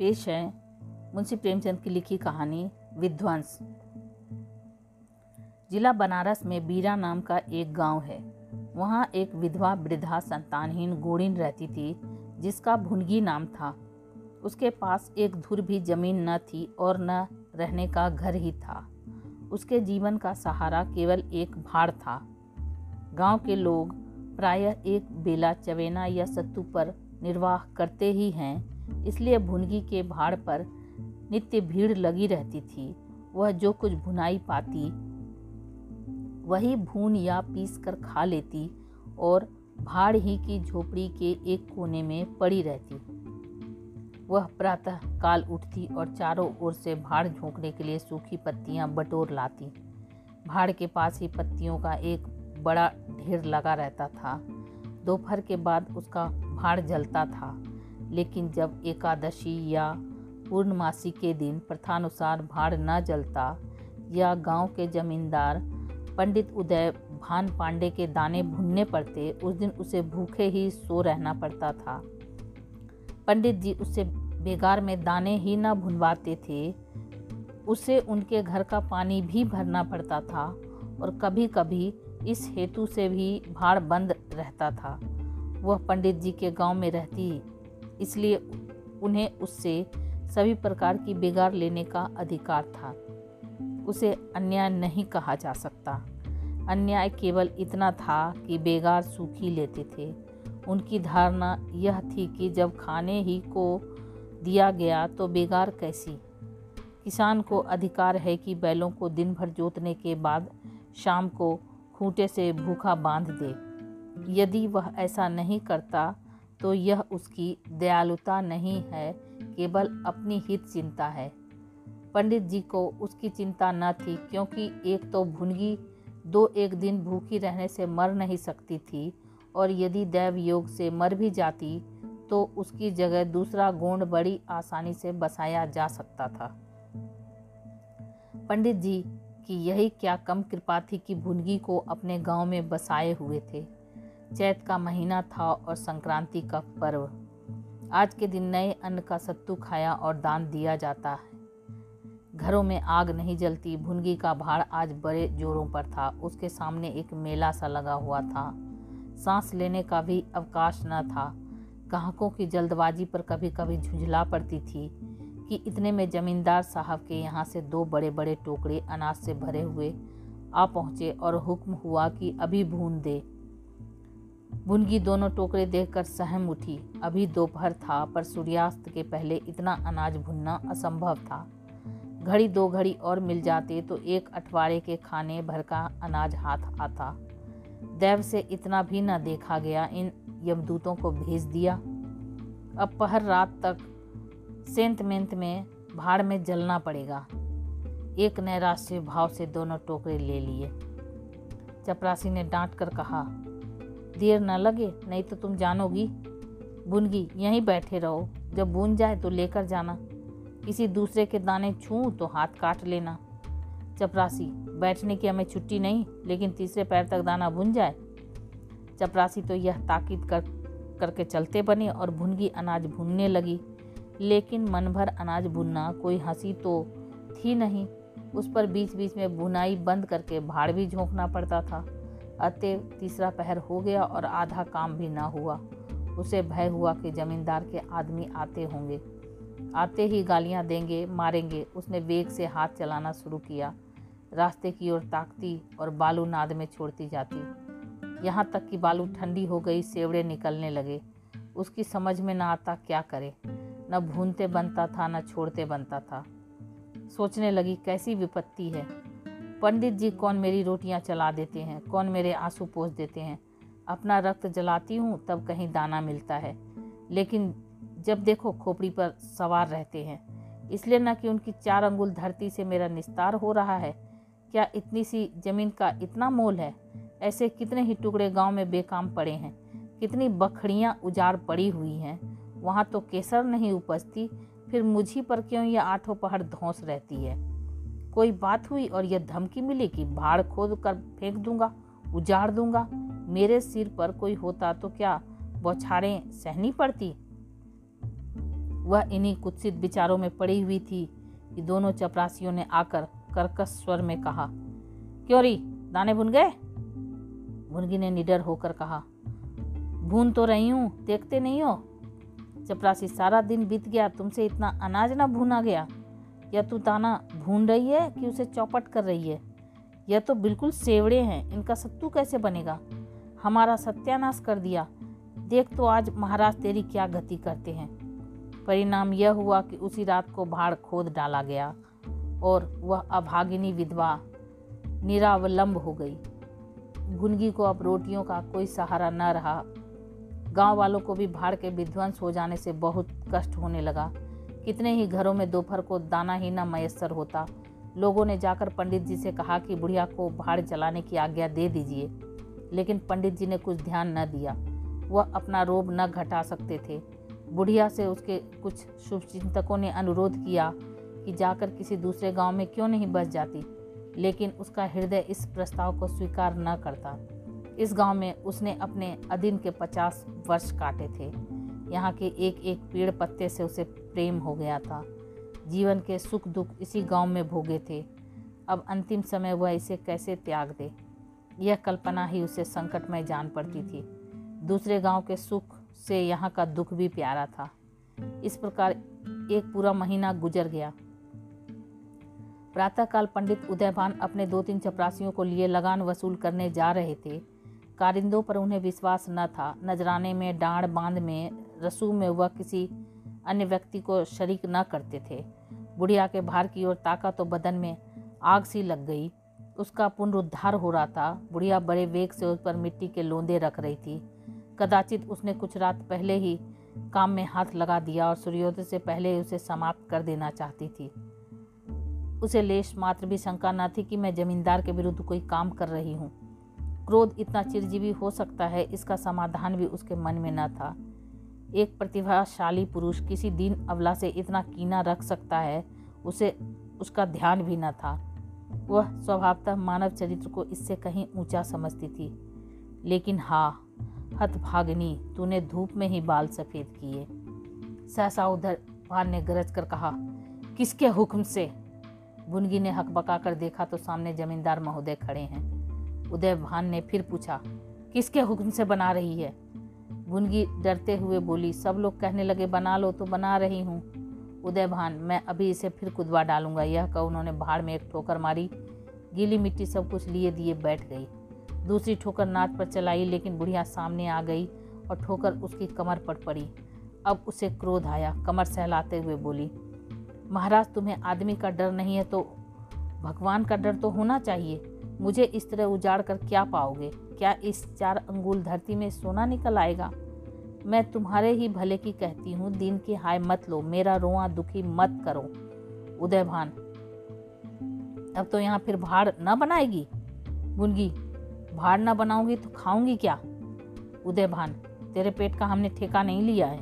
पेश है मुंशी प्रेमचंद की लिखी कहानी विध्वंस। जिला बनारस में बीरा नाम का एक गाँव है। वहाँ एक विधवा वृद्धा संतानहीन गोड़िन रहती थी, जिसका भुनगी नाम था। उसके पास एक धुर भी ज़मीन न थी और न रहने का घर ही था। उसके जीवन का सहारा केवल एक भाड़ था। गाँव के लोग प्रायः एक बेला चवेना या सत्तू पर निर्वाह करते ही हैं इसलिए भुनगी के भाड़ पर नित्य भीड़ लगी रहती थी। वह जो कुछ भुनाई पाती, वही भून या पीस कर खा लेती और भाड़ ही की झोपड़ी के एक कोने में पड़ी रहती। वह प्रातः काल उठती और चारों ओर से भाड़ झोंकने के लिए सूखी पत्तियाँ बटोर लाती। भाड़ के पास ही पत्तियों का एक बड़ा ढेर लगा रहता था। दोपहर के बाद उसका भाड़ जलता था। लेकिन जब एकादशी या पूर्णमासी के दिन प्रथानुसार भाड़ न जलता, या गाँव के जमींदार पंडित उदय भान पांडे के दाने भुनने पड़ते, उस दिन उसे भूखे ही सो रहना पड़ता था। पंडित जी उससे बेगार में दाने ही न भुनवाते थे, उसे उनके घर का पानी भी भरना पड़ता था और कभी कभी इस हेतु से भी भाड़ बंद रहता था। वह पंडित जी के गाँव में रहती इसलिए उन्हें उससे सभी प्रकार की बिगाड़ लेने का अधिकार था। उसे अन्याय नहीं कहा जा सकता। अन्याय केवल इतना था कि बेगार सूखी लेते थे। उनकी धारणा यह थी कि जब खाने ही को दिया गया तो बेगार कैसी? किसान को अधिकार है कि बैलों को दिन भर जोतने के बाद शाम को खूंटे से भूखा बाँध दे। यदि वह ऐसा नहीं करता तो यह उसकी दयालुता नहीं है, केवल अपनी हित चिंता है। पंडित जी को उसकी चिंता न थी, क्योंकि एक तो भुनगी, दो एक दिन भूखी रहने से मर नहीं सकती थी, और यदि दैव योग से मर भी जाती तो उसकी जगह दूसरा गोंड बड़ी आसानी से बसाया जा सकता था। पंडित जी की यही क्या कम कृपा थी कि भुनगी को अपने गाँव में बसाए हुए थे। चैत का महीना था और संक्रांति का पर्व। आज के दिन नए अन्न का सत्तू खाया और दान दिया जाता है। घरों में आग नहीं जलती, भुनगी का भाड़ आज बड़े जोरों पर था। उसके सामने एक मेला सा लगा हुआ था। सांस लेने का भी अवकाश न था। ग्राहकों की जल्दबाजी पर कभी कभी झुंझला पड़ती थी कि इतने में जमींदार साहब के यहाँ से दो बड़े बड़े टोकरे अनाज से भरे हुए आ पहुँचे और हुक्म हुआ कि अभी भून दे। भुनगी दोनों टोकरे देखकर सहम उठी। अभी दोपहर था, पर सूर्यास्त के पहले इतना अनाज भुनना असंभव था। घड़ी दो घड़ी और मिल जाते तो एक अठवाड़े के खाने भर का अनाज हाथ आता। दैव से इतना भी न देखा गया, इन यमदूतों को भेज दिया। अब पहर रात तक सेंत मेंत में भाड़ में जलना पड़ेगा। एक नैराश्य भाव से दोनों टोकरे ले लिए। चपरासी ने डांट कर कहा देर न लगे, नहीं तो तुम जानोगी। बुनगी, यहीं बैठे रहो। जब बुन जाए तो लेकर जाना। किसी दूसरे के दाने छूँ तो हाथ काट लेना। चपरासी, बैठने की हमें छुट्टी नहीं, लेकिन तीसरे पैर तक दाना भुन जाए। चपरासी तो यह ताकीद कर, करके चलते बने और भुनगी अनाज भुनने लगी। लेकिन मन भर अनाज भुनना कोई हँसी तो थी नहीं। उस पर बीच बीच में बुनाई बंद करके भाड़ भी झोंकना पड़ता था। अतएव तीसरा पहर हो गया और आधा काम भी ना हुआ। उसे भय हुआ कि जमींदार के आदमी आते होंगे। आते ही गालियाँ देंगे, मारेंगे। उसने वेग से हाथ चलाना शुरू किया। रास्ते की ओर ताकती और बालू नाद में छोड़ती जाती। यहाँ तक कि बालू ठंडी हो गई, सेवड़े निकलने लगे। उसकी समझ में ना आता क्या करे। न भूनते बनता था, न छोड़ते बनता था। सोचने लगी, कैसी विपत्ति है? पंडित जी, कौन मेरी रोटियाँ चला देते हैं, कौन मेरे आँसू पोस देते हैं। अपना रक्त जलाती हूँ, तब कहीं दाना मिलता है। लेकिन जब देखो खोपड़ी पर सवार रहते हैं, इसलिए न कि उनकी चार अंगुल धरती से मेरा निस्तार हो रहा है। क्या इतनी सी ज़मीन का इतना मोल है? ऐसे कितने ही टुकड़े गाँव में बेकाम पड़े हैं, कितनी बखड़ियाँ उजाड़ पड़ी हुई हैं। वहाँ तो केसर नहीं उपजती, फिर मुझी पर क्यों ये आठों पहर धौस रहती है? कोई बात हुई और यह धमकी मिली कि भाड़ खोद कर फेंक दूँगा, उजाड़ दूँगा। मेरे सिर पर कोई होता तो क्या बौछारें सहनी पड़ती? वह इन्हीं कुत्सित विचारों में पड़ी हुई थी कि दोनों चपरासियों ने आकर कर्कश स्वर में कहा क्यों री दाने भुन गए? भुनगी ने निडर होकर कहा, भून तो रही हूँ, देखते नहीं हो? चपरासी सारा दिन बीत गया, तुमसे इतना अनाज ना भूना गया। या तू दाना भून रही है कि उसे चौपट कर रही है? यह तो बिल्कुल सेवड़े हैं, इनका सत्तू कैसे बनेगा? हमारा सत्यानाश कर दिया। देख तो आज महाराज तेरी क्या गति करते हैं। परिणाम यह हुआ कि उसी रात को भाड़ खोद डाला गया और वह अभागिनी विधवा निरावलंब हो गई। गुनगी को अब रोटियों का कोई सहारा न रहा। गाँव वालों को भी भाड़ के विध्वंस हो जाने से बहुत कष्ट होने लगा। कितने ही घरों में दोपहर को दाना ही न मयसर होता। लोगों ने जाकर पंडित जी से कहा कि बुढ़िया को भाड़ चलाने की आज्ञा दे दीजिए, लेकिन पंडित जी ने कुछ ध्यान न दिया। वह अपना रोब न घटा सकते थे। बुढ़िया से उसके कुछ शुभचिंतकों ने अनुरोध किया कि जाकर किसी दूसरे गाँव में क्यों नहीं बस जाती, लेकिन उसका हृदय इस प्रस्ताव को स्वीकार न करता। इस गाँव में उसने अपने अधीन के पचास वर्ष काटे थे। यहाँ के एक एक पेड़ पत्ते से उसे प्रेम हो गया था। जीवन के सुख दुख इसी गाँव में भोगे थे। अब अंतिम समय वह इसे कैसे त्याग दे? यह कल्पना ही उसे संकटमय जान पड़ती थी। दूसरे गाँव के सुख से यहाँ का दुख भी प्यारा था। इस प्रकार एक पूरा महीना गुजर गया। प्रातःकाल पंडित उदयभान अपने दो तीन चपरासियों को लिए लगान वसूल करने जा रहे थे। कारिंदों पर उन्हें विश्वास न था। नजराने में डांड बाँध में रसूम में वह किसी अन्य व्यक्ति को शरीक न करते थे। बुढ़िया के भार की ओर ताका तो बदन में आग सी लग गई। उसका पुनरुद्धार हो रहा था। बुढ़िया बड़े वेग से उस पर मिट्टी के लोंदे रख रही थी। कदाचित उसने कुछ रात पहले ही काम में हाथ लगा दिया और सूर्योदय से पहले उसे समाप्त कर देना चाहती थी। उसे लेश मात्र भी शंका न थी कि मैं जमींदार के विरुद्ध कोई काम कर रही हूँ। क्रोध इतना चिरजीवी हो सकता है, इसका समाधान भी उसके मन में न था। एक प्रतिभाशाली पुरुष किसी दिन अवला से इतना कीना रख सकता है, उसे उसका ध्यान भी न था। वह स्वभावतः मानव चरित्र को इससे कहीं ऊँचा समझती थी। लेकिन हाँ हतभागिनी तूने धूप में ही बाल सफ़ेद किए। सहसा उधर भान ने गरज कर कहा, किसके हुक्म से? बुनगी ने हकबका कर देखा तो सामने जमींदार महोदय खड़े हैं। उदय भान ने फिर पूछा, किसके हुक्म से बना रही है? भुनगी डरते हुए बोली, सब लोग कहने लगे, बना लो तो बना रही हूँ। उदय भान, मैं अभी इसे फिर कुदवा डालूँगा। यह कह उन्होंने भाड़ में एक ठोकर मारी। गीली मिट्टी सब कुछ लिए दिए बैठ गई। दूसरी ठोकर नाच पर चलाई, लेकिन बुढ़िया सामने आ गई और ठोकर उसकी कमर पर पड़ी। अब उसे क्रोध आया। कमर सहलाते हुए बोली, महाराज, तुम्हें आदमी का डर नहीं है तो भगवान का डर तो होना चाहिए। मुझे इस तरह उजाड़ कर क्या पाओगे? क्या इस चार अंगुल धरती में सोना निकल आएगा? मैं तुम्हारे ही भले की कहती हूँ, दिन की हाय मत लो, मेरा रोआ दुखी मत करो। उदय भान अब तो यहाँ फिर भाड़ न बनाएगी? गुनगी भाड़ न बनाऊँगी तो खाऊँगी क्या? उदय भान तेरे पेट का हमने ठेका नहीं लिया है।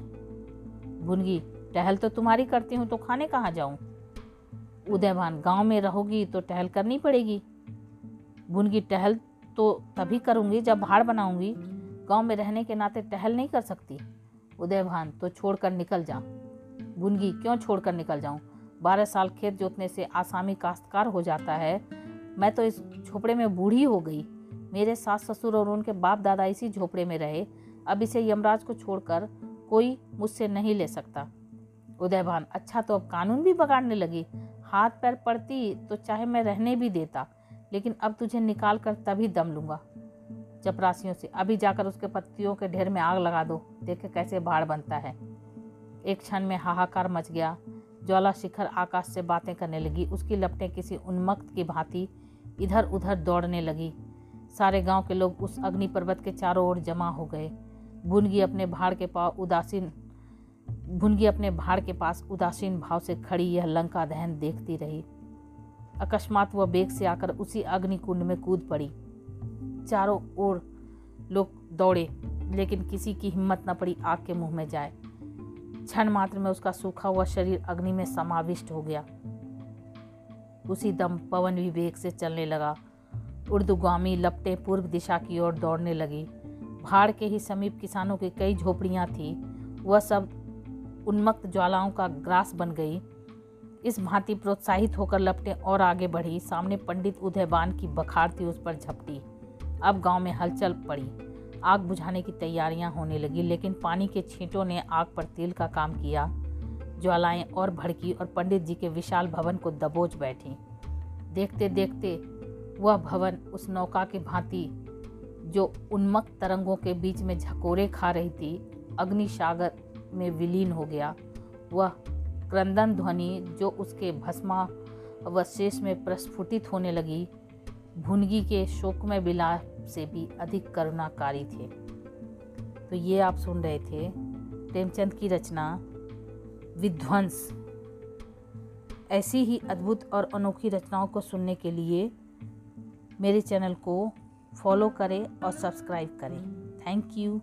गुनगी टहल तो तुम्हारी करती हूँ तो खाने कहाँ जाऊँ? उदय भान गाँव में रहोगी तो टहल करनी पड़ेगी। बुनगी टहल तो तभी करूँगी जब भाड़ बनाऊँगी। गाँव में रहने के नाते टहल नहीं कर सकती। उदय भान तो छोड़कर निकल जा। बुनगी, क्यों छोड़कर निकल जाऊँ? बारह साल खेत जोतने से आसामी काश्तकार हो जाता है। मैं तो इस झोपड़े में बूढ़ी हो गई। मेरे सास ससुर और उनके बाप दादा इसी झोपड़े में रहे। अब इसे यमराज को छोड़कर कोई मुझसे नहीं ले सकता। उदय भान अच्छा तो अब कानून भी बगाड़ने लगी। हाथ पैर पड़ती तो चाहे मैं रहने भी देता। लेकिन अब तुझे निकाल कर तभी दम लूँगा। चपरासियों से अभी जाकर उसके पत्तियों के ढेर में आग लगा दो, देखे कैसे भाड़ बनता है। एक क्षण में हाहाकार मच गया। ज्वाला शिखर आकाश से बातें करने लगी। उसकी लपटें किसी उन्मक्त की भांति इधर उधर दौड़ने लगी। सारे गाँव के लोग उस अग्नि पर्वत के चारों ओर जमा हो गए। भुनगी अपने भाड़ के पास उदासीन, भुनगी अपने भाड़ के पास उदासीन भाव से खड़ी यह लंका दहन देखती रही। अकस्मात वह बेग से आकर उसी अग्निकुंड में कूद पड़ी। चारों ओर लोग दौड़े, लेकिन किसी की हिम्मत न पड़ी आग के मुँह में जाए। क्षण मात्र में उसका सूखा हुआ शरीर अग्नि में समाविष्ट हो गया। उसी दम पवन भी वेग से चलने लगा। उर्दुगामी लपटे पूर्व दिशा की ओर दौड़ने लगी। भाड़ के ही समीप किसानों की कई झोपड़ियाँ थी। वह सब उन्मक्त ज्वालाओं का ग्रास बन गई। इस भांति प्रोत्साहित होकर लपटे और आगे बढ़ी। सामने पंडित उदयबान की बखार थी, उस पर झपटी। अब गाँव में हलचल पड़ी। आग बुझाने की तैयारियाँ होने लगी, लेकिन पानी के छींटों ने आग पर तेल का काम किया। ज्वालाएँ और भड़की और पंडित जी के विशाल भवन को दबोच बैठी। देखते देखते वह भवन उस नौका की भांति, जो उन्मक्त तरंगों के बीच में झकोरे खा रही थी, अग्निसागर में विलीन हो गया। वह क्रंदन ध्वनि जो उसके भस्मा अवशेष में प्रस्फुटित होने लगी, भुनगी के शोकमय विलाप से भी अधिक करुणाकारी थे। तो ये आप सुन रहे थे प्रेमचंद की रचना, विध्वंस। ऐसी ही अद्भुत और अनोखी रचनाओं को सुनने के लिए मेरे चैनल को फॉलो करें और सब्सक्राइब करें। Thank you.